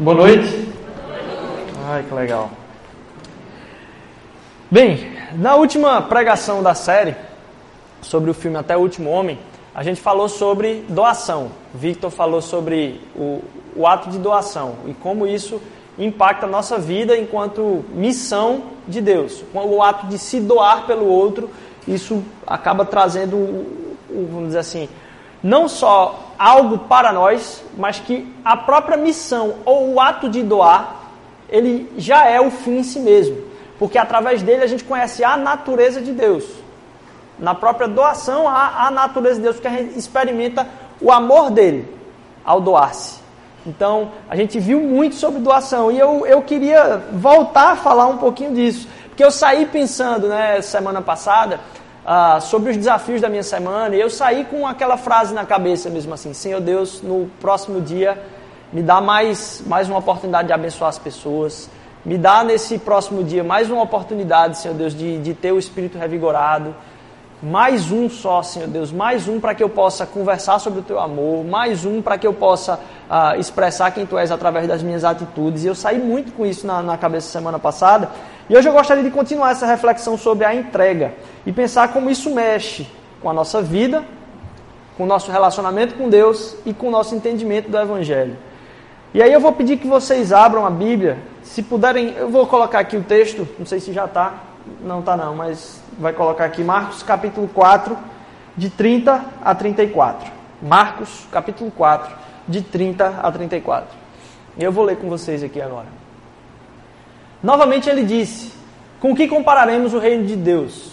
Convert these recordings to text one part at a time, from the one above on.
Boa noite. Ai, que legal. Bem, na última pregação da série, sobre o filme Até o Último Homem, a gente falou sobre doação. Victor falou sobre o, o ato de doação e como isso impacta a nossa vida enquanto missão de Deus. O ato de se doar pelo outro, isso acaba trazendo, vamos dizer assim, não só algo para nós, mas que a própria missão ou o ato de doar, ele já é o fim em si mesmo. Porque através dele a gente conhece a natureza de Deus. Na própria doação, há a natureza de Deus, porque a gente experimenta o amor dele ao doar-se. Então, a gente viu muito sobre doação e eu, eu queria voltar a falar um pouquinho disso. Porque eu saí pensando, né, semana passada, ah, sobre os desafios da minha semana e eu saí com aquela frase na cabeça mesmo assim: Senhor Deus, no próximo dia, me dá mais, mais uma oportunidade de abençoar as pessoas. Me dá nesse próximo dia mais uma oportunidade, Senhor Deus, de, de ter o espírito revigorado mais um só, Senhor Deus, mais um para que eu possa conversar sobre o teu amor, mais um para que eu possa uh, expressar quem tu és através das minhas atitudes. E eu saí muito com isso na, na cabeça semana passada. E hoje eu gostaria de continuar essa reflexão sobre a entrega e pensar como isso mexe com a nossa vida, com o nosso relacionamento com Deus e com o nosso entendimento do Evangelho. E aí eu vou pedir que vocês abram a Bíblia, se puderem, eu vou colocar aqui o texto, não sei se já está, não está não, mas vai colocar aqui Marcos capítulo 4, de 30 a 34. Marcos capítulo 4, de 30 a 34. E eu vou ler com vocês aqui agora. Novamente ele disse: Com que compararemos o reino de Deus?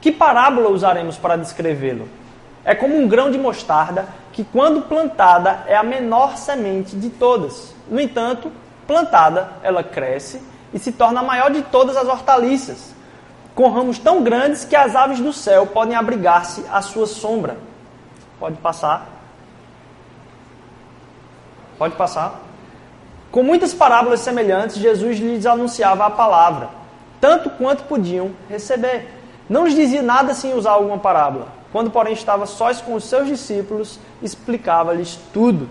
Que parábola usaremos para descrevê-lo? É como um grão de mostarda que, quando plantada, é a menor semente de todas. No entanto, plantada, ela cresce e se torna a maior de todas as hortaliças com ramos tão grandes que as aves do céu podem abrigar-se à sua sombra. Pode passar. Pode passar. Com muitas parábolas semelhantes, Jesus lhes anunciava a palavra, tanto quanto podiam receber. Não lhes dizia nada sem usar alguma parábola. Quando, porém, estava sós com os seus discípulos, explicava-lhes tudo.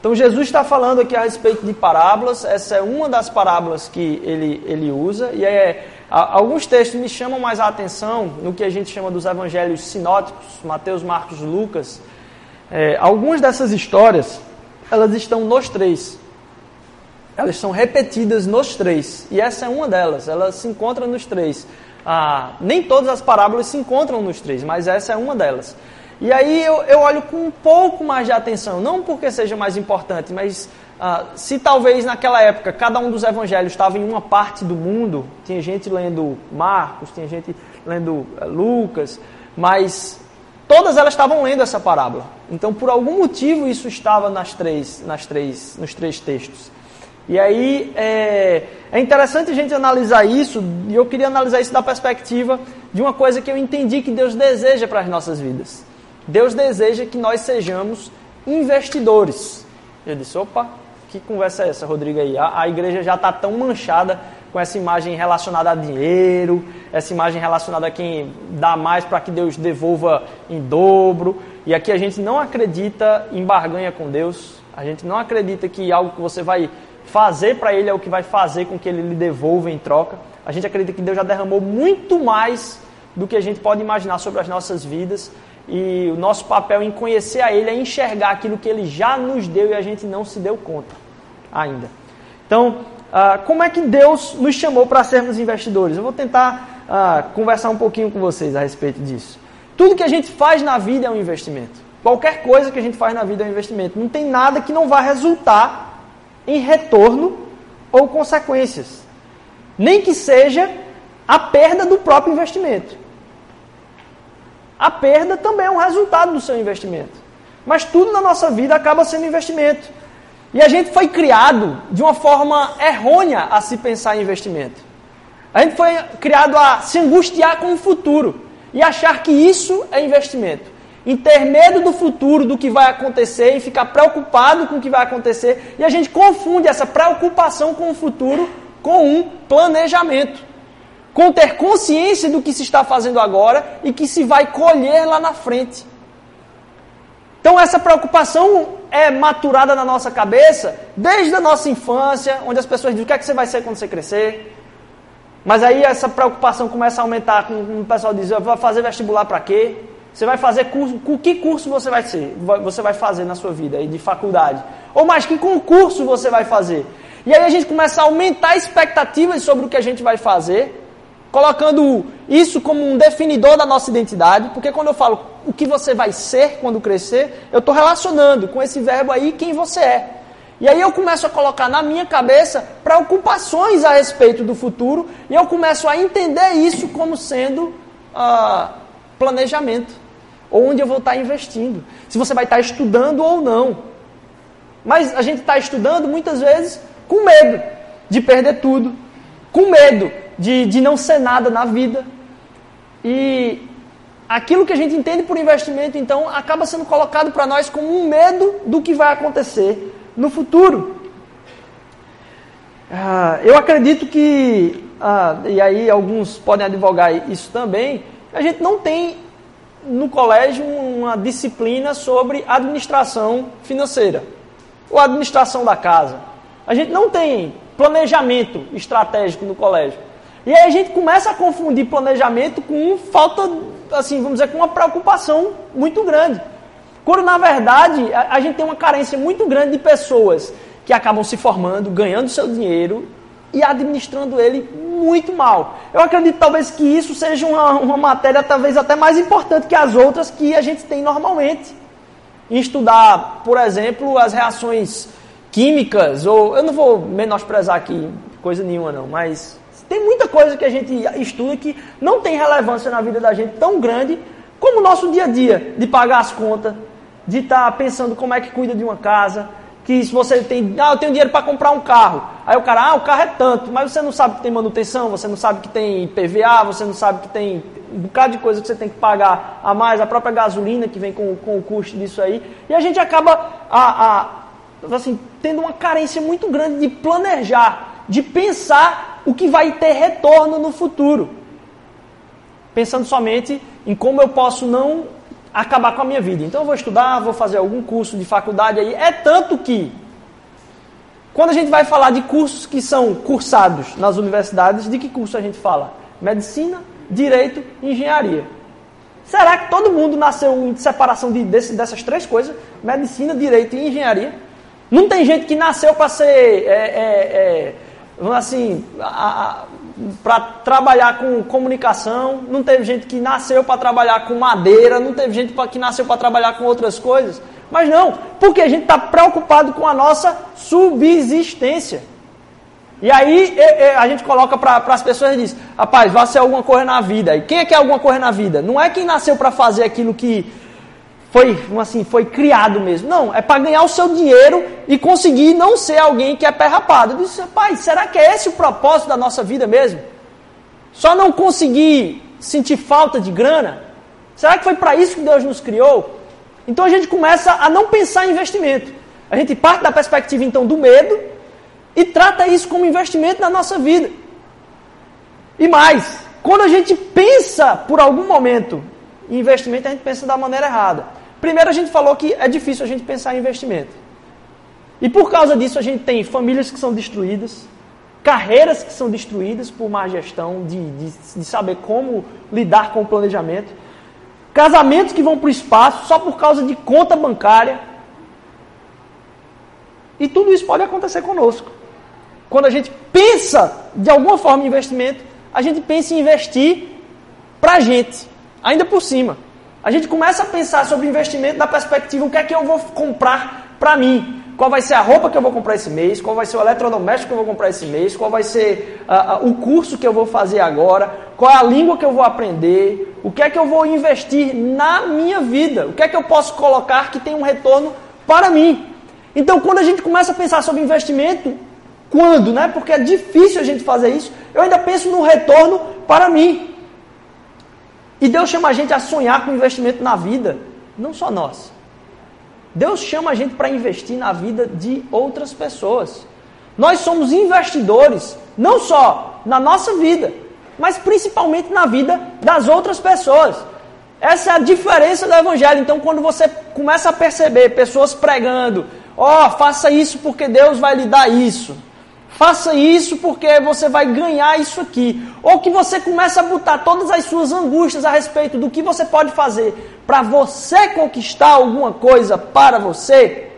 Então, Jesus está falando aqui a respeito de parábolas. Essa é uma das parábolas que ele, ele usa, e é Alguns textos me chamam mais a atenção no que a gente chama dos evangelhos sinóticos, Mateus, Marcos, Lucas. É, algumas dessas histórias, elas estão nos três. Elas são repetidas nos três. E essa é uma delas, ela se encontra nos três. Ah, nem todas as parábolas se encontram nos três, mas essa é uma delas. E aí eu, eu olho com um pouco mais de atenção, não porque seja mais importante, mas ah, se talvez naquela época cada um dos evangelhos estava em uma parte do mundo, tinha gente lendo Marcos, tinha gente lendo eh, Lucas, mas todas elas estavam lendo essa parábola. Então, por algum motivo, isso estava nas três, nas três, nos três textos. E aí é, é interessante a gente analisar isso, e eu queria analisar isso da perspectiva de uma coisa que eu entendi que Deus deseja para as nossas vidas. Deus deseja que nós sejamos investidores. Eu disse, opa, que conversa é essa, Rodrigo, aí? A, a igreja já está tão manchada com essa imagem relacionada a dinheiro, essa imagem relacionada a quem dá mais para que Deus devolva em dobro. E aqui a gente não acredita em barganha com Deus, a gente não acredita que algo que você vai fazer para Ele é o que vai fazer com que Ele lhe devolva em troca. A gente acredita que Deus já derramou muito mais do que a gente pode imaginar sobre as nossas vidas e o nosso papel em conhecer a Ele é enxergar aquilo que Ele já nos deu e a gente não se deu conta ainda. Então, ah, como é que Deus nos chamou para sermos investidores? Eu vou tentar ah, conversar um pouquinho com vocês a respeito disso. Tudo que a gente faz na vida é um investimento. Qualquer coisa que a gente faz na vida é um investimento. Não tem nada que não vá resultar em retorno ou consequências. Nem que seja a perda do próprio investimento. A perda também é um resultado do seu investimento. Mas tudo na nossa vida acaba sendo investimento. E a gente foi criado de uma forma errônea a se pensar em investimento. A gente foi criado a se angustiar com o futuro e achar que isso é investimento. Em ter medo do futuro, do que vai acontecer e ficar preocupado com o que vai acontecer. E a gente confunde essa preocupação com o futuro com um planejamento com ter consciência do que se está fazendo agora e que se vai colher lá na frente. Então essa preocupação é maturada na nossa cabeça desde a nossa infância, onde as pessoas dizem o que é que você vai ser quando você crescer. Mas aí essa preocupação começa a aumentar, com o pessoal diz, vai fazer vestibular para quê? Você vai fazer curso, com que curso você vai ser, você vai fazer na sua vida de faculdade? Ou mais, que concurso você vai fazer? E aí a gente começa a aumentar expectativas sobre o que a gente vai fazer, colocando isso como um definidor da nossa identidade, porque quando eu falo o que você vai ser quando crescer, eu estou relacionando com esse verbo aí quem você é. E aí eu começo a colocar na minha cabeça preocupações a respeito do futuro e eu começo a entender isso como sendo uh, planejamento. Onde eu vou estar investindo. Se você vai estar estudando ou não. Mas a gente está estudando muitas vezes com medo de perder tudo, com medo de, de não ser nada na vida. E aquilo que a gente entende por investimento, então, acaba sendo colocado para nós como um medo do que vai acontecer no futuro. Ah, eu acredito que, ah, e aí alguns podem advogar isso também, a gente não tem no colégio uma disciplina sobre administração financeira ou administração da casa. A gente não tem planejamento estratégico no colégio. E aí a gente começa a confundir planejamento com falta, assim, vamos dizer, com uma preocupação muito grande. Quando na verdade a, a gente tem uma carência muito grande de pessoas que acabam se formando, ganhando seu dinheiro e administrando ele muito mal. Eu acredito talvez que isso seja uma, uma matéria talvez até mais importante que as outras que a gente tem normalmente. Em estudar, por exemplo, as reações químicas, ou eu não vou menosprezar aqui coisa nenhuma não, mas tem muita coisa que a gente estuda que não tem relevância na vida da gente tão grande como o nosso dia a dia, de pagar as contas, de estar tá pensando como é que cuida de uma casa, que se você tem, ah, eu tenho dinheiro para comprar um carro. Aí o cara, ah, o carro é tanto, mas você não sabe que tem manutenção, você não sabe que tem PVA, você não sabe que tem um bocado de coisa que você tem que pagar a mais, a própria gasolina que vem com, com o custo disso aí. E a gente acaba a, a, assim, tendo uma carência muito grande de planejar, de pensar o que vai ter retorno no futuro. Pensando somente em como eu posso não acabar com a minha vida. Então eu vou estudar, vou fazer algum curso de faculdade aí. É tanto que, quando a gente vai falar de cursos que são cursados nas universidades, de que curso a gente fala? Medicina, Direito Engenharia. Será que todo mundo nasceu em separação de, desse, dessas três coisas? Medicina, Direito e Engenharia? Não tem gente que nasceu para ser, é, é, é, assim, para trabalhar com comunicação, não teve gente que nasceu para trabalhar com madeira, não teve gente que nasceu para trabalhar com outras coisas. Mas não, porque a gente está preocupado com a nossa subsistência. E aí a gente coloca para as pessoas e diz: rapaz, vai ser alguma coisa na vida. E quem é que é alguma coisa na vida? Não é quem nasceu para fazer aquilo que foi assim, foi criado mesmo. Não, é para ganhar o seu dinheiro e conseguir não ser alguém que é pé rapado. Eu disse, pai, será que é esse o propósito da nossa vida mesmo? Só não conseguir sentir falta de grana? Será que foi para isso que Deus nos criou? Então a gente começa a não pensar em investimento. A gente parte da perspectiva então do medo e trata isso como investimento na nossa vida. E mais, quando a gente pensa por algum momento em investimento, a gente pensa da maneira errada. Primeiro, a gente falou que é difícil a gente pensar em investimento. E por causa disso, a gente tem famílias que são destruídas, carreiras que são destruídas por má gestão, de, de, de saber como lidar com o planejamento, casamentos que vão para o espaço só por causa de conta bancária. E tudo isso pode acontecer conosco. Quando a gente pensa de alguma forma em investimento, a gente pensa em investir para a gente, ainda por cima. A gente começa a pensar sobre investimento da perspectiva o que é que eu vou comprar para mim. Qual vai ser a roupa que eu vou comprar esse mês? Qual vai ser o eletrodoméstico que eu vou comprar esse mês? Qual vai ser uh, uh, o curso que eu vou fazer agora? Qual é a língua que eu vou aprender? O que é que eu vou investir na minha vida? O que é que eu posso colocar que tem um retorno para mim? Então, quando a gente começa a pensar sobre investimento, quando, né? Porque é difícil a gente fazer isso. Eu ainda penso no retorno para mim. E Deus chama a gente a sonhar com investimento na vida, não só nós. Deus chama a gente para investir na vida de outras pessoas. Nós somos investidores, não só na nossa vida, mas principalmente na vida das outras pessoas. Essa é a diferença do Evangelho. Então, quando você começa a perceber pessoas pregando: ó, oh, faça isso porque Deus vai lhe dar isso. Faça isso porque você vai ganhar isso aqui. Ou que você começa a botar todas as suas angústias a respeito do que você pode fazer para você conquistar alguma coisa para você,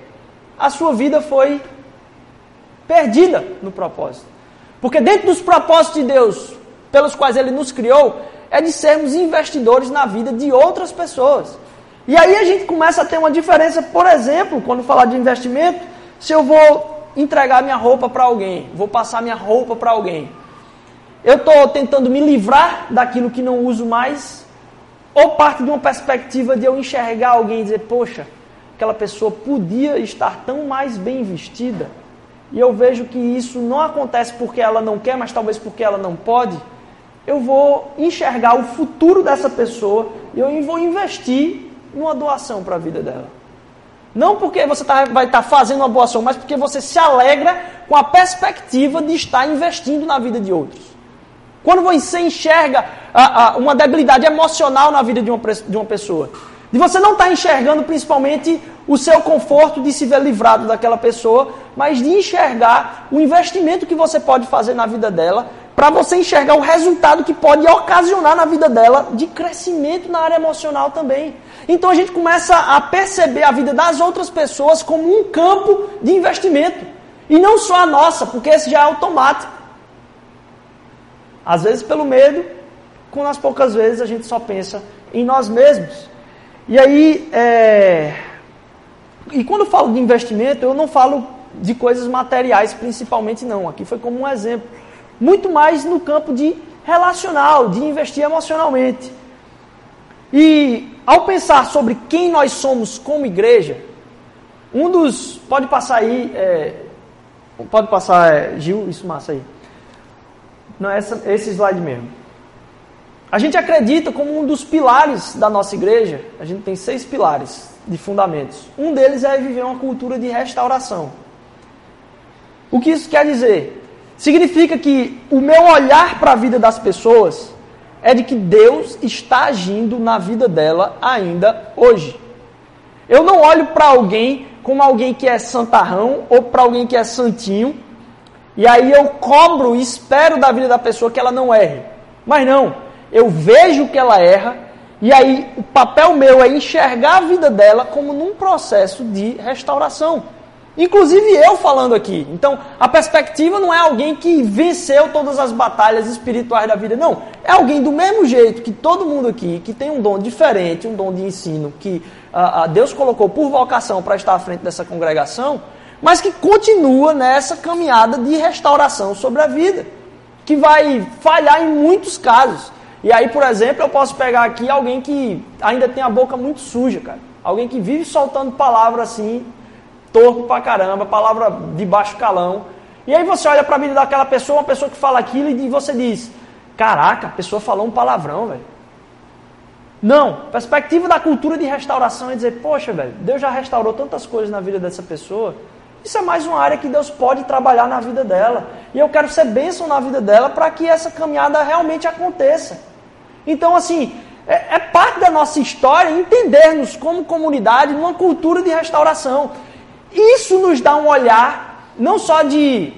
a sua vida foi perdida no propósito. Porque dentro dos propósitos de Deus, pelos quais Ele nos criou, é de sermos investidores na vida de outras pessoas. E aí a gente começa a ter uma diferença, por exemplo, quando falar de investimento, se eu vou entregar minha roupa para alguém, vou passar minha roupa para alguém. Eu estou tentando me livrar daquilo que não uso mais, ou parte de uma perspectiva de eu enxergar alguém e dizer, poxa, aquela pessoa podia estar tão mais bem vestida, e eu vejo que isso não acontece porque ela não quer, mas talvez porque ela não pode, eu vou enxergar o futuro dessa pessoa e eu vou investir numa doação para a vida dela. Não porque você tá, vai estar tá fazendo uma boa ação, mas porque você se alegra com a perspectiva de estar investindo na vida de outros. Quando você enxerga a, a, uma debilidade emocional na vida de uma, de uma pessoa, de você não estar tá enxergando principalmente o seu conforto de se ver livrado daquela pessoa, mas de enxergar o investimento que você pode fazer na vida dela, para você enxergar o resultado que pode ocasionar na vida dela de crescimento na área emocional também. Então a gente começa a perceber a vida das outras pessoas como um campo de investimento. E não só a nossa, porque esse já é automático. Às vezes pelo medo, com as poucas vezes a gente só pensa em nós mesmos. E aí, é... e quando eu falo de investimento, eu não falo de coisas materiais principalmente não. Aqui foi como um exemplo. Muito mais no campo de relacional, de investir emocionalmente. E ao pensar sobre quem nós somos como igreja, um dos. Pode passar aí. É, pode passar, é, Gil, isso massa aí. Não, essa, esse slide mesmo. A gente acredita como um dos pilares da nossa igreja, a gente tem seis pilares de fundamentos. Um deles é viver uma cultura de restauração. O que isso quer dizer? Significa que o meu olhar para a vida das pessoas é de que Deus está agindo na vida dela ainda hoje. Eu não olho para alguém como alguém que é santarrão ou para alguém que é santinho, e aí eu cobro e espero da vida da pessoa que ela não erre. Mas não, eu vejo que ela erra, e aí o papel meu é enxergar a vida dela como num processo de restauração. Inclusive eu falando aqui. Então, a perspectiva não é alguém que venceu todas as batalhas espirituais da vida. Não. É alguém do mesmo jeito que todo mundo aqui, que tem um dom diferente, um dom de ensino, que uh, uh, Deus colocou por vocação para estar à frente dessa congregação, mas que continua nessa caminhada de restauração sobre a vida. Que vai falhar em muitos casos. E aí, por exemplo, eu posso pegar aqui alguém que ainda tem a boca muito suja, cara. Alguém que vive soltando palavras assim, torto pra caramba, palavra de baixo calão. E aí você olha para a vida daquela pessoa, uma pessoa que fala aquilo, e você diz: Caraca, a pessoa falou um palavrão, velho. Não, perspectiva da cultura de restauração é dizer: Poxa, velho, Deus já restaurou tantas coisas na vida dessa pessoa. Isso é mais uma área que Deus pode trabalhar na vida dela. E eu quero ser bênção na vida dela para que essa caminhada realmente aconteça. Então, assim, é, é, parte da nossa história entendermos como comunidade numa cultura de restauração. Isso nos dá um olhar, não só de.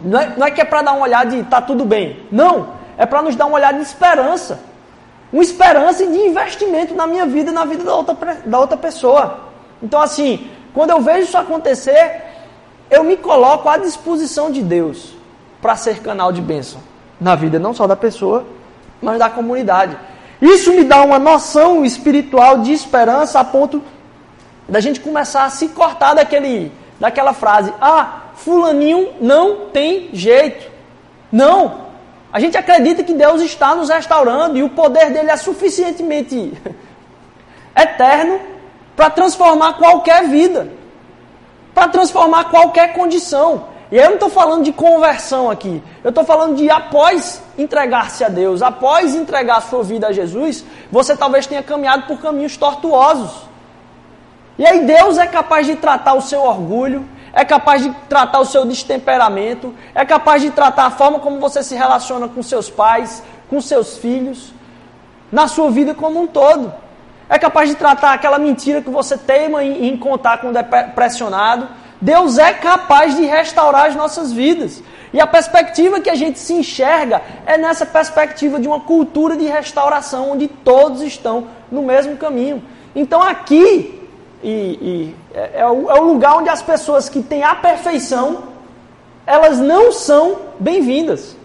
Não é, não é que é para dar um olhar de tá tudo bem. Não. É para nos dar um olhar de esperança. Uma esperança de investimento na minha vida e na vida da outra, da outra pessoa. Então, assim, quando eu vejo isso acontecer, eu me coloco à disposição de Deus para ser canal de bênção na vida não só da pessoa, mas da comunidade. Isso me dá uma noção espiritual de esperança a ponto da gente começar a se cortar daquele, daquela frase: ah, Fulaninho não tem jeito. Não. A gente acredita que Deus está nos restaurando e o poder dele é suficientemente eterno para transformar qualquer vida, para transformar qualquer condição. E eu não estou falando de conversão aqui, eu estou falando de após entregar-se a Deus, após entregar a sua vida a Jesus, você talvez tenha caminhado por caminhos tortuosos. E aí Deus é capaz de tratar o seu orgulho, é capaz de tratar o seu destemperamento, é capaz de tratar a forma como você se relaciona com seus pais, com seus filhos, na sua vida como um todo. é capaz de tratar aquela mentira que você teima em, em contar quando é pressionado. Deus é capaz de restaurar as nossas vidas. E a perspectiva que a gente se enxerga é nessa perspectiva de uma cultura de restauração, onde todos estão no mesmo caminho. Então aqui e, e é, é, o, é o lugar onde as pessoas que têm a perfeição, elas não são bem-vindas.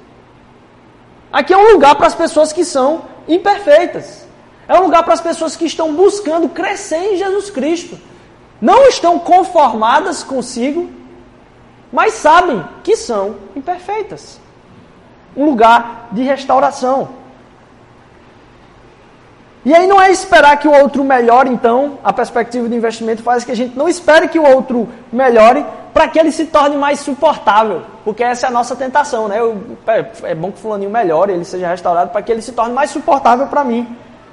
Aqui é um lugar para as pessoas que são imperfeitas. É um lugar para as pessoas que estão buscando crescer em Jesus Cristo. Não estão conformadas consigo, mas sabem que são imperfeitas. Um lugar de restauração. E aí não é esperar que o outro melhore, então, a perspectiva de investimento faz que a gente não espere que o outro melhore para que ele se torne mais suportável. Porque essa é a nossa tentação, né? Eu, é, é bom que o fulaninho melhore, ele seja restaurado para que ele se torne mais suportável para mim.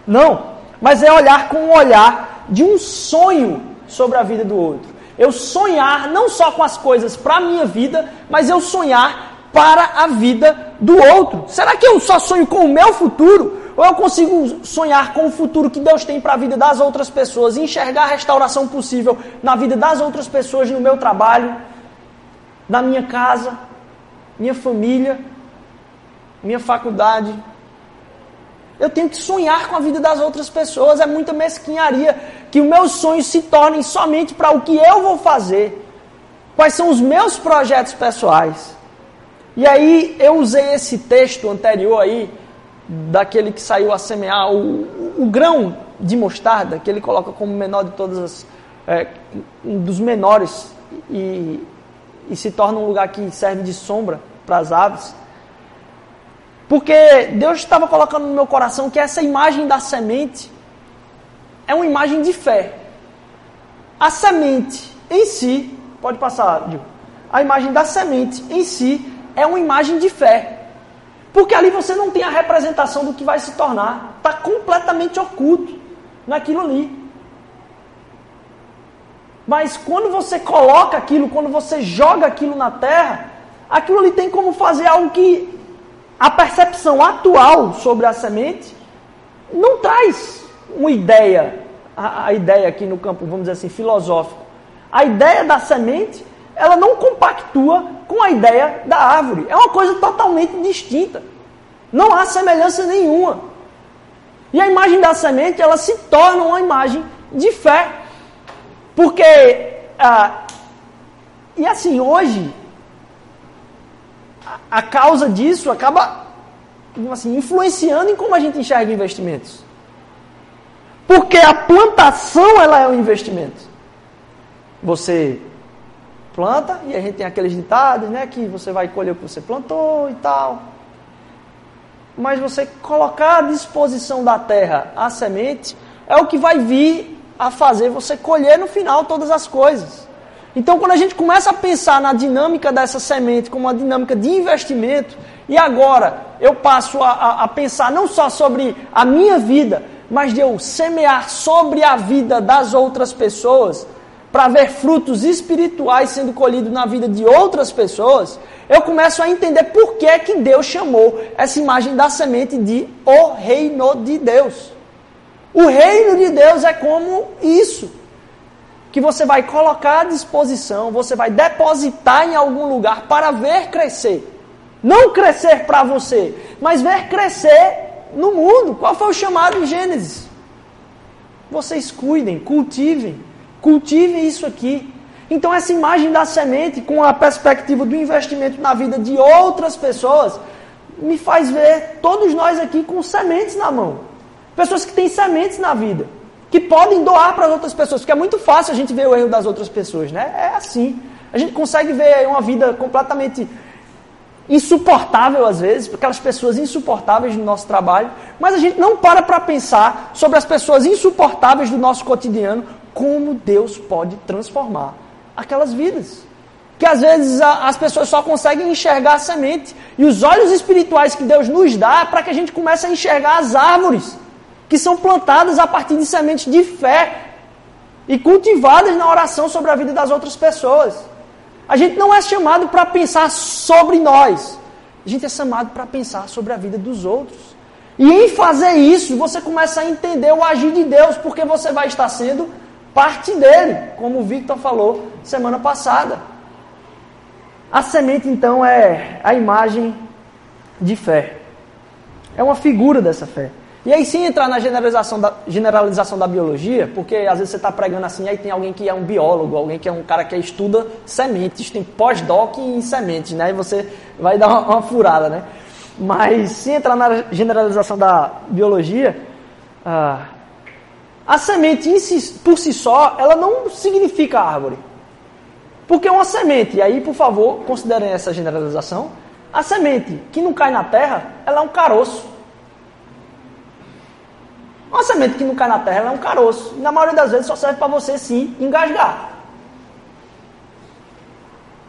Não, mas é olhar com o olhar de um sonho sobre a vida do outro. Eu sonhar não só com as coisas para a minha vida, mas eu sonhar para a vida do outro. Será que eu só sonho com o meu futuro? Ou eu consigo sonhar com o futuro que Deus tem para a vida das outras pessoas, enxergar a restauração possível na vida das outras pessoas, no meu trabalho, na minha casa, minha família, minha faculdade. Eu tenho que sonhar com a vida das outras pessoas. É muita mesquinharia que os meus sonhos se tornem somente para o que eu vou fazer. Quais são os meus projetos pessoais? E aí eu usei esse texto anterior aí daquele que saiu a semear o, o grão de mostarda, que ele coloca como menor de todas as. É, um dos menores e, e se torna um lugar que serve de sombra para as aves. Porque Deus estava colocando no meu coração que essa imagem da semente é uma imagem de fé. A semente em si, pode passar, Gil. A imagem da semente em si é uma imagem de fé. Porque ali você não tem a representação do que vai se tornar. Está completamente oculto naquilo ali. Mas quando você coloca aquilo, quando você joga aquilo na terra, aquilo ali tem como fazer algo que a percepção atual sobre a semente não traz uma ideia, a, a ideia aqui no campo, vamos dizer assim, filosófico. A ideia da semente ela não compactua com a ideia da árvore. É uma coisa totalmente distinta. Não há semelhança nenhuma. E a imagem da semente, ela se torna uma imagem de fé. Porque, ah, e assim, hoje, a, a causa disso acaba assim, influenciando em como a gente enxerga investimentos. Porque a plantação, ela é um investimento. Você planta, e a gente tem aqueles ditados, né, que você vai colher o que você plantou e tal. Mas você colocar à disposição da terra a semente é o que vai vir a fazer você colher no final todas as coisas. Então, quando a gente começa a pensar na dinâmica dessa semente como uma dinâmica de investimento, e agora eu passo a, a, a pensar não só sobre a minha vida, mas de eu semear sobre a vida das outras pessoas, para ver frutos espirituais sendo colhidos na vida de outras pessoas, eu começo a entender por que, que Deus chamou essa imagem da semente de o reino de Deus. O reino de Deus é como isso, que você vai colocar à disposição, você vai depositar em algum lugar para ver crescer. Não crescer para você, mas ver crescer no mundo. Qual foi o chamado em Gênesis? Vocês cuidem, cultivem, Cultive isso aqui. Então, essa imagem da semente, com a perspectiva do investimento na vida de outras pessoas, me faz ver todos nós aqui com sementes na mão. Pessoas que têm sementes na vida, que podem doar para as outras pessoas, porque é muito fácil a gente ver o erro das outras pessoas, né? É assim. A gente consegue ver uma vida completamente insuportável às vezes, aquelas pessoas insuportáveis no nosso trabalho, mas a gente não para para pensar sobre as pessoas insuportáveis do nosso cotidiano, como Deus pode transformar aquelas vidas. Que às vezes a, as pessoas só conseguem enxergar a semente. E os olhos espirituais que Deus nos dá é para que a gente comece a enxergar as árvores que são plantadas a partir de sementes de fé e cultivadas na oração sobre a vida das outras pessoas. A gente não é chamado para pensar sobre nós. A gente é chamado para pensar sobre a vida dos outros. E em fazer isso, você começa a entender o agir de Deus, porque você vai estar sendo parte dele, como o Victor falou semana passada. A semente, então, é a imagem de fé. É uma figura dessa fé. E aí, sem entrar na generalização da, generalização da biologia, porque às vezes você está pregando assim, aí tem alguém que é um biólogo, alguém que é um cara que estuda sementes, tem pós-doc em sementes, né? E você vai dar uma, uma, furada, né? Mas, sem entrar na generalização da biologia, ah, a semente si, por si só, ela não significa árvore. Porque uma semente, e aí, por favor, considerem essa generalização, a semente que não cai na terra, ela é um caroço. Uma semente que não cai na terra é um caroço. E na maioria das vezes só serve para você se engasgar.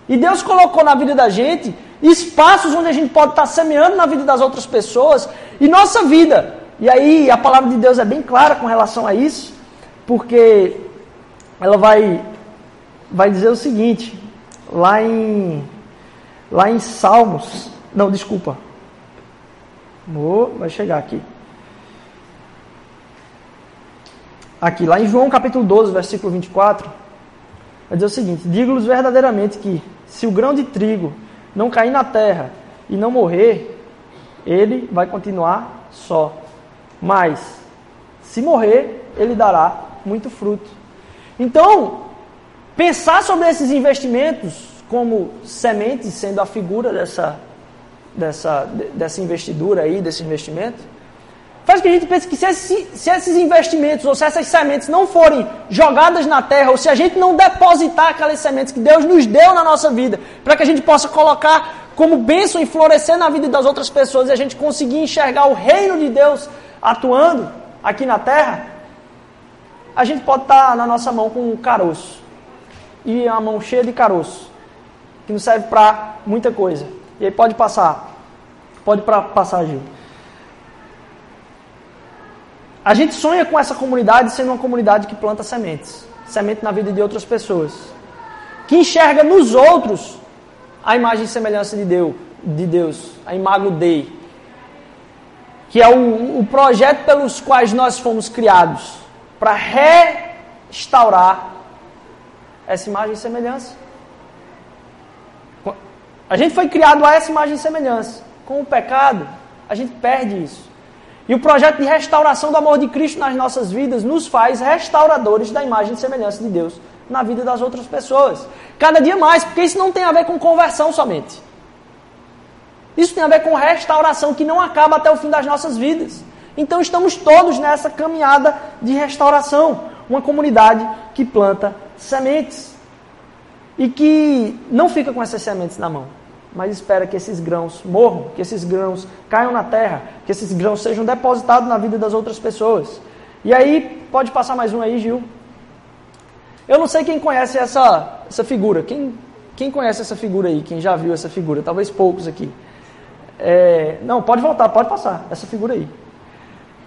E Deus colocou na vida da gente espaços onde a gente pode estar semeando na vida das outras pessoas e nossa vida. E aí a palavra de Deus é bem clara com relação a isso, porque ela vai, vai dizer o seguinte, lá em, lá em Salmos, não, desculpa, Vou, vai chegar aqui. aqui, lá em João capítulo 12, versículo 24, vai dizer o seguinte: Digo-lhes verdadeiramente que, se o grão de trigo não cair na terra e não morrer, ele vai continuar só. Mas, se morrer, ele dará muito fruto. Então, pensar sobre esses investimentos como sementes, sendo a figura dessa, dessa, dessa investidura aí, desse investimento, faz que a gente pense que se, esse, se esses investimentos ou se essas sementes não forem jogadas na terra, ou se a gente não depositar aquelas sementes que Deus nos deu na nossa vida, para que a gente possa colocar como bênção e florescer na vida das outras pessoas e a gente conseguir enxergar o reino de Deus atuando aqui na terra, a gente pode estar na nossa mão com um caroço. E uma mão cheia de caroço, que não serve para muita coisa. E aí pode passar. Pode pra, passar, Gil. A gente sonha com essa comunidade sendo uma comunidade que planta sementes semente na vida de outras pessoas que enxerga nos outros a imagem e semelhança de Deus, de Deus a imago Dei, que é o, o projeto pelos quais nós fomos criados para restaurar essa imagem e semelhança. A gente foi criado a essa imagem e semelhança. Com o pecado, a gente perde isso. E o projeto de restauração do amor de Cristo nas nossas vidas nos faz restauradores da imagem e semelhança de Deus na vida das outras pessoas. Cada dia mais, porque isso não tem a ver com conversão somente. Isso tem a ver com restauração que não acaba até o fim das nossas vidas. Então estamos todos nessa caminhada de restauração. Uma comunidade que planta sementes e que não fica com essas sementes na mão mas espera que esses grãos morram, que esses grãos caiam na terra, que esses grãos sejam depositados na vida das outras pessoas. E aí, pode passar mais um aí, Gil. Eu não sei quem conhece essa, essa figura. Quem, quem conhece essa figura aí? Quem já viu essa figura? Talvez poucos aqui. É, não, pode voltar, pode passar. Essa figura aí.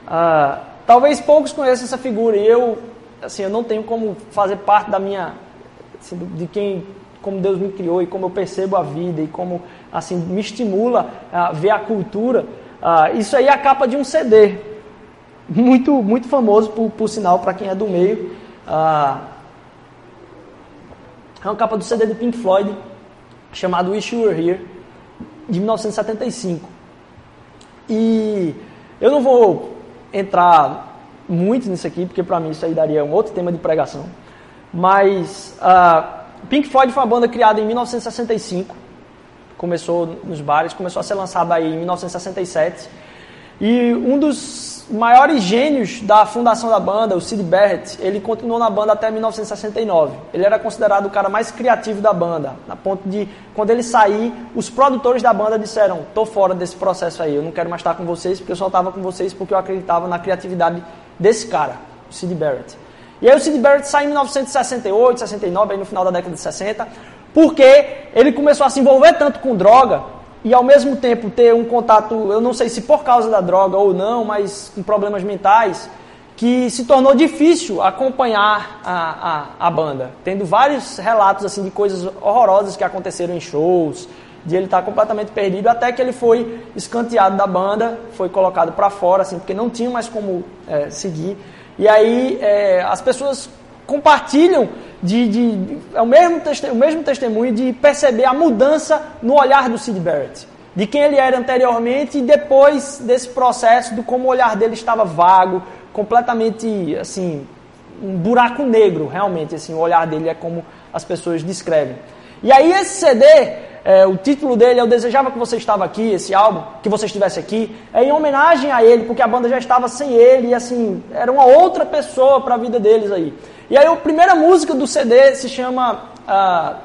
Ah, talvez poucos conheçam essa figura. E eu, assim, eu não tenho como fazer parte da minha, assim, de quem como Deus me criou e como eu percebo a vida e como assim me estimula a ver a cultura. Uh, isso aí é a capa de um CD, muito muito famoso por, por sinal para quem é do meio. Uh, é uma capa do CD do Pink Floyd chamado Wish You Were Here de 1975. E eu não vou entrar muito nisso aqui porque para mim isso aí daria um outro tema de pregação, mas uh, Pink Floyd foi uma banda criada em 1965. Começou nos bares, começou a ser lançada aí em 1967. E um dos maiores gênios da fundação da banda, o Sid Barrett, ele continuou na banda até 1969. Ele era considerado o cara mais criativo da banda, na ponto de quando ele sair, os produtores da banda disseram: "Tô fora desse processo aí, eu não quero mais estar com vocês, porque eu só estava com vocês porque eu acreditava na criatividade desse cara, o Sid Barrett". E aí o Sid Barrett sai em 1968, 69, aí no final da década de 60, porque ele começou a se envolver tanto com droga e ao mesmo tempo ter um contato, eu não sei se por causa da droga ou não, mas com problemas mentais, que se tornou difícil acompanhar a, a, a banda, tendo vários relatos assim de coisas horrorosas que aconteceram em shows, de ele estar completamente perdido, até que ele foi escanteado da banda, foi colocado para fora, assim, porque não tinha mais como é, seguir. E aí é, as pessoas compartilham de, de, de é o, mesmo o mesmo testemunho de perceber a mudança no olhar do Sid Barrett. De quem ele era anteriormente e depois desse processo, do como o olhar dele estava vago, completamente, assim, um buraco negro, realmente, assim, o olhar dele é como as pessoas descrevem. E aí esse CD, é, o título dele, Eu Desejava Que Você Estava Aqui, esse álbum, que você estivesse aqui, é em homenagem a ele, porque a banda já estava sem ele, e assim, era uma outra pessoa para a vida deles aí. E aí a primeira música do CD se chama uh,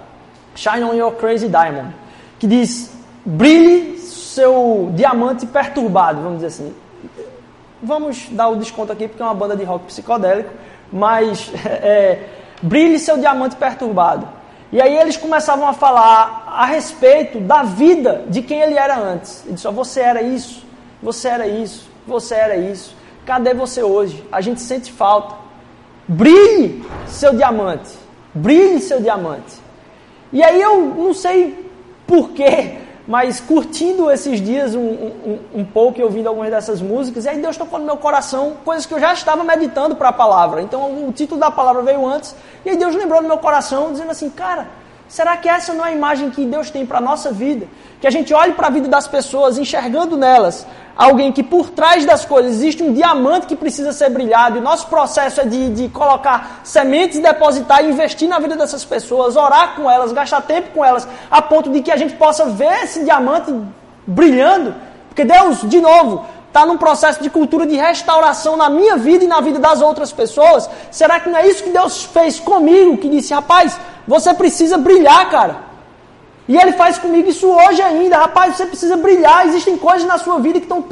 Shine On Your Crazy Diamond, que diz, brilhe seu diamante perturbado, vamos dizer assim. Vamos dar o desconto aqui, porque é uma banda de rock psicodélico, mas é, brilhe seu diamante perturbado. E aí eles começavam a falar a respeito da vida de quem ele era antes. Ele disse: oh, Você era isso, você era isso, você era isso. Cadê você hoje? A gente sente falta. Brilhe seu diamante. Brilhe seu diamante. E aí eu não sei porquê, mas curtindo esses dias um, um, um pouco e ouvindo algumas dessas músicas, e aí Deus tocou no meu coração coisas que eu já estava meditando para a palavra. Então o título da palavra veio antes, e aí Deus lembrou no meu coração, dizendo assim: Cara, será que essa não é a imagem que Deus tem para a nossa vida? Que a gente olhe para a vida das pessoas, enxergando nelas alguém que por trás das coisas existe um diamante que precisa ser brilhado, e o nosso processo é de, de colocar sementes, depositar e investir na vida dessas pessoas, orar com elas, gastar tempo com elas, a ponto de que a gente possa ver esse diamante brilhando. Porque Deus, de novo, está num processo de cultura de restauração na minha vida e na vida das outras pessoas. Será que não é isso que Deus fez comigo? Que disse, rapaz, você precisa brilhar, cara. E ele faz comigo isso hoje ainda. Rapaz, você precisa brilhar. Existem coisas na sua vida que estão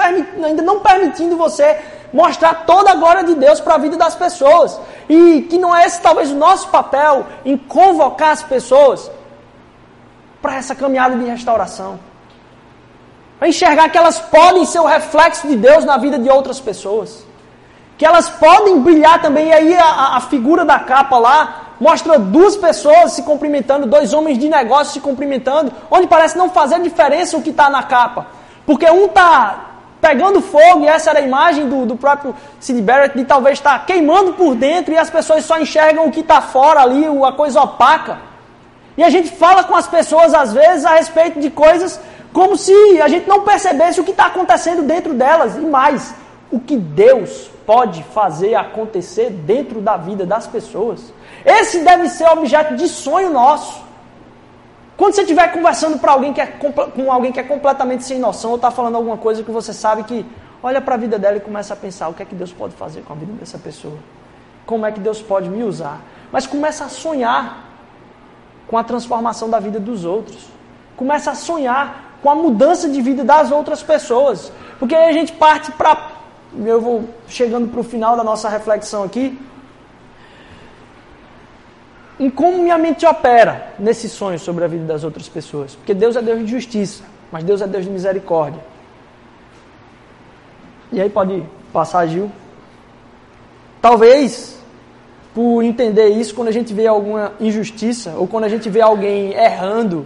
ainda não permitindo você mostrar toda a glória de Deus para a vida das pessoas. E que não é esse talvez o nosso papel em convocar as pessoas para essa caminhada de restauração. Para enxergar que elas podem ser o reflexo de Deus na vida de outras pessoas. Que elas podem brilhar também. E aí a, a figura da capa lá mostra duas pessoas se cumprimentando, dois homens de negócio se cumprimentando, onde parece não fazer diferença o que está na capa. Porque um está pegando fogo, e essa era a imagem do, do próprio Sid Barrett, de talvez estar tá queimando por dentro e as pessoas só enxergam o que está fora ali, a coisa opaca. E a gente fala com as pessoas, às vezes, a respeito de coisas como se a gente não percebesse o que está acontecendo dentro delas. E mais, o que Deus pode fazer acontecer dentro da vida das pessoas. Esse deve ser objeto de sonho nosso. Quando você estiver conversando para alguém que é, com alguém que é completamente sem noção ou está falando alguma coisa que você sabe que olha para a vida dela e começa a pensar o que é que Deus pode fazer com a vida dessa pessoa. Como é que Deus pode me usar. Mas começa a sonhar com a transformação da vida dos outros. Começa a sonhar com a mudança de vida das outras pessoas. Porque aí a gente parte para. Eu vou chegando para o final da nossa reflexão aqui em como minha mente opera nesse sonho sobre a vida das outras pessoas. Porque Deus é Deus de justiça, mas Deus é Deus de misericórdia. E aí pode passar, Gil. Talvez, por entender isso, quando a gente vê alguma injustiça, ou quando a gente vê alguém errando,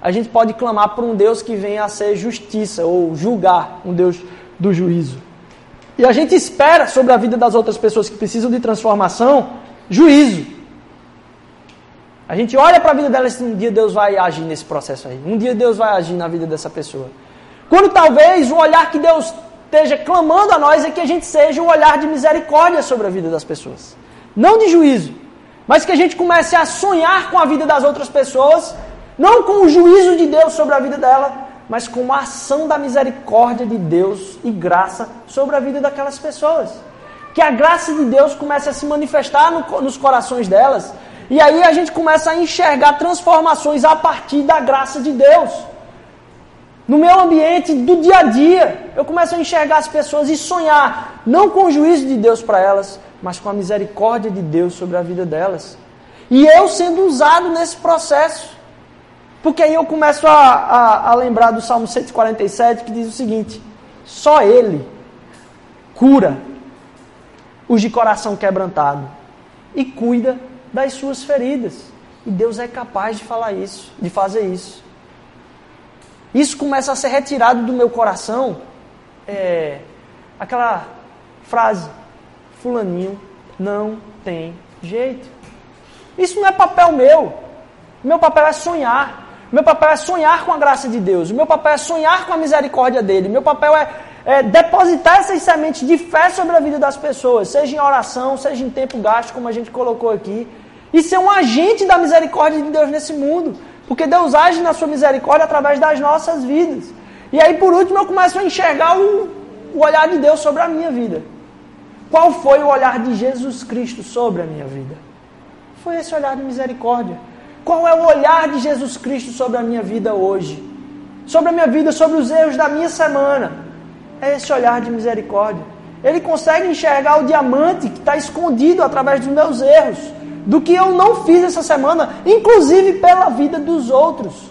a gente pode clamar por um Deus que venha a ser justiça, ou julgar, um Deus do juízo. E a gente espera sobre a vida das outras pessoas que precisam de transformação, juízo. A gente olha para a vida dela e um dia Deus vai agir nesse processo aí. Um dia Deus vai agir na vida dessa pessoa. Quando talvez o olhar que Deus esteja clamando a nós é que a gente seja um olhar de misericórdia sobre a vida das pessoas. Não de juízo, mas que a gente comece a sonhar com a vida das outras pessoas, não com o juízo de Deus sobre a vida dela, mas com uma ação da misericórdia de Deus e graça sobre a vida daquelas pessoas. Que a graça de Deus comece a se manifestar no, nos corações delas, e aí a gente começa a enxergar transformações a partir da graça de Deus. No meu ambiente do dia a dia, eu começo a enxergar as pessoas e sonhar, não com o juízo de Deus para elas, mas com a misericórdia de Deus sobre a vida delas. E eu sendo usado nesse processo. Porque aí eu começo a, a, a lembrar do Salmo 147 que diz o seguinte: só Ele cura os de coração quebrantado e cuida das suas feridas. E Deus é capaz de falar isso, de fazer isso. isso começa a ser retirado do meu coração, é, aquela frase: Fulaninho não tem jeito. Isso não é papel meu. Meu papel é sonhar. Meu papel é sonhar com a graça de Deus. O meu papel é sonhar com a misericórdia dele. Meu papel é, é depositar essas sementes de fé sobre a vida das pessoas, seja em oração, seja em tempo gasto, como a gente colocou aqui. E ser um agente da misericórdia de Deus nesse mundo. Porque Deus age na sua misericórdia através das nossas vidas. E aí, por último, eu começo a enxergar o, o olhar de Deus sobre a minha vida. Qual foi o olhar de Jesus Cristo sobre a minha vida? Foi esse olhar de misericórdia. Qual é o olhar de Jesus Cristo sobre a minha vida hoje? Sobre a minha vida, sobre os erros da minha semana. É esse olhar de misericórdia. Ele consegue enxergar o diamante que está escondido através dos meus erros, do que eu não fiz essa semana, inclusive pela vida dos outros.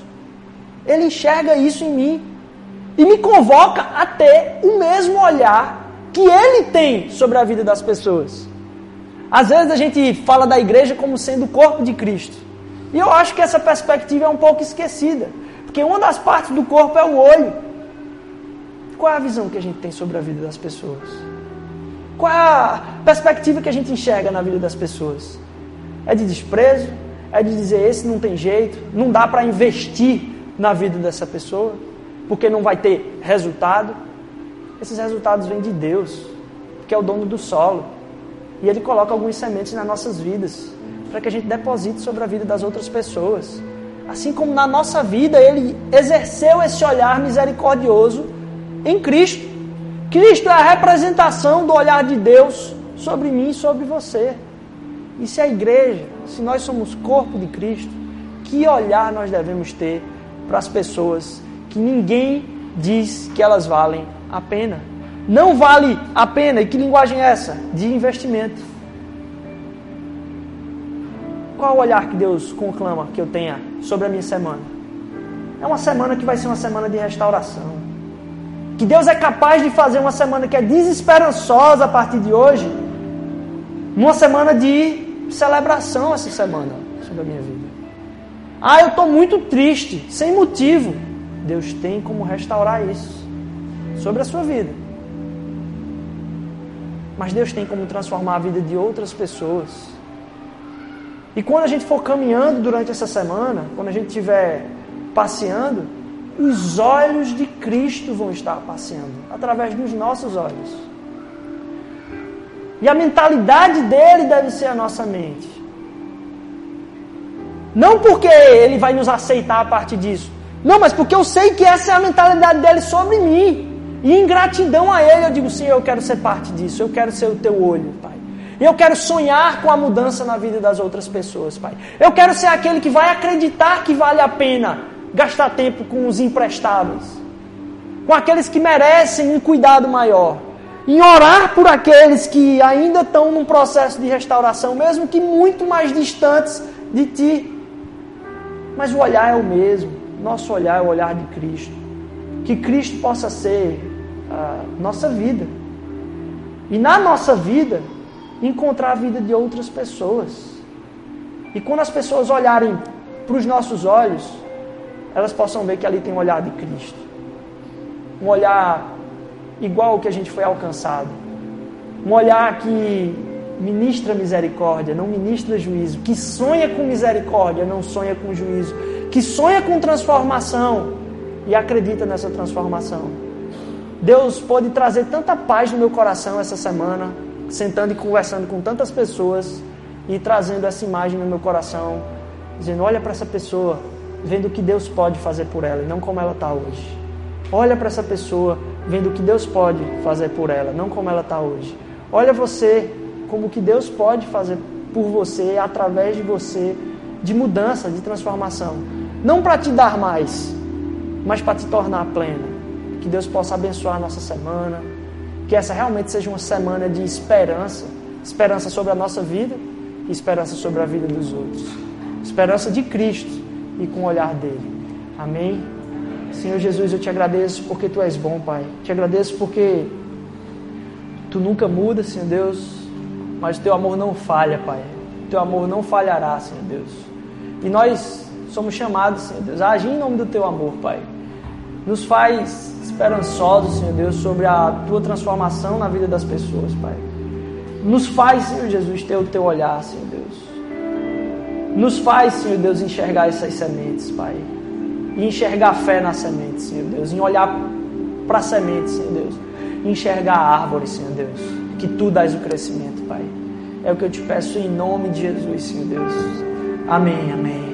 Ele enxerga isso em mim e me convoca a ter o mesmo olhar que ele tem sobre a vida das pessoas. Às vezes a gente fala da igreja como sendo o corpo de Cristo. E eu acho que essa perspectiva é um pouco esquecida. Porque uma das partes do corpo é o olho. Qual é a visão que a gente tem sobre a vida das pessoas? Qual é a perspectiva que a gente enxerga na vida das pessoas? É de desprezo? É de dizer esse não tem jeito? Não dá para investir na vida dessa pessoa? Porque não vai ter resultado? Esses resultados vêm de Deus, que é o dono do solo. E Ele coloca algumas sementes nas nossas vidas, para que a gente deposite sobre a vida das outras pessoas. Assim como na nossa vida Ele exerceu esse olhar misericordioso em Cristo. Cristo é a representação do olhar de Deus sobre mim e sobre você. E se a igreja, se nós somos corpo de Cristo, que olhar nós devemos ter para as pessoas que ninguém diz que elas valem a pena. Não vale a pena. E que linguagem é essa? De investimento. Qual o olhar que Deus conclama que eu tenha sobre a minha semana? É uma semana que vai ser uma semana de restauração. Que Deus é capaz de fazer uma semana que é desesperançosa a partir de hoje, numa semana de celebração essa semana sobre a minha vida. Ah, eu estou muito triste, sem motivo. Deus tem como restaurar isso sobre a sua vida. Mas Deus tem como transformar a vida de outras pessoas. E quando a gente for caminhando durante essa semana, quando a gente estiver passeando, os olhos de Cristo vão estar passeando através dos nossos olhos. E a mentalidade dele deve ser a nossa mente. Não porque ele vai nos aceitar a partir disso. Não, mas porque eu sei que essa é a mentalidade dele sobre mim. E em gratidão a Ele, eu digo: Senhor, eu quero ser parte disso, eu quero ser o teu olho, Pai. Eu quero sonhar com a mudança na vida das outras pessoas, Pai. Eu quero ser aquele que vai acreditar que vale a pena gastar tempo com os emprestados, com aqueles que merecem um cuidado maior, em orar por aqueles que ainda estão num processo de restauração, mesmo que muito mais distantes de Ti. Mas o olhar é o mesmo, nosso olhar é o olhar de Cristo. Que Cristo possa ser a nossa vida. E na nossa vida, encontrar a vida de outras pessoas. E quando as pessoas olharem para os nossos olhos, elas possam ver que ali tem um olhar de Cristo. Um olhar igual ao que a gente foi alcançado. Um olhar que ministra misericórdia, não ministra juízo. Que sonha com misericórdia, não sonha com juízo. Que sonha com transformação e acredita nessa transformação. Deus pode trazer tanta paz no meu coração essa semana, sentando e conversando com tantas pessoas e trazendo essa imagem no meu coração, dizendo: olha para essa pessoa, vendo o que Deus pode fazer por ela e não como ela está hoje. Olha para essa pessoa, vendo o que Deus pode fazer por ela, não como ela está hoje. Olha você, como que Deus pode fazer por você, através de você, de mudança, de transformação. Não para te dar mais, mas para te tornar pleno. Que Deus possa abençoar a nossa semana. Que essa realmente seja uma semana de esperança. Esperança sobre a nossa vida e esperança sobre a vida dos outros. Esperança de Cristo e com o olhar dele. Amém? Senhor Jesus, eu te agradeço porque tu és bom, Pai. Te agradeço porque tu nunca muda, Senhor Deus, mas teu amor não falha, Pai. Teu amor não falhará, Senhor Deus. E nós somos chamados, Senhor Deus, a agir em nome do teu amor, Pai. Nos faz esperançosos, Senhor Deus, sobre a tua transformação na vida das pessoas, Pai. Nos faz, Senhor Jesus, ter o teu olhar, Senhor Deus. Nos faz, Senhor Deus, enxergar essas sementes, Pai. E enxergar fé nas sementes, Senhor Deus. Em olhar para a semente, Senhor Deus. E enxergar a árvore, Senhor Deus. Que tu dás o crescimento, Pai. É o que eu te peço em nome de Jesus, Senhor Deus. Amém, amém.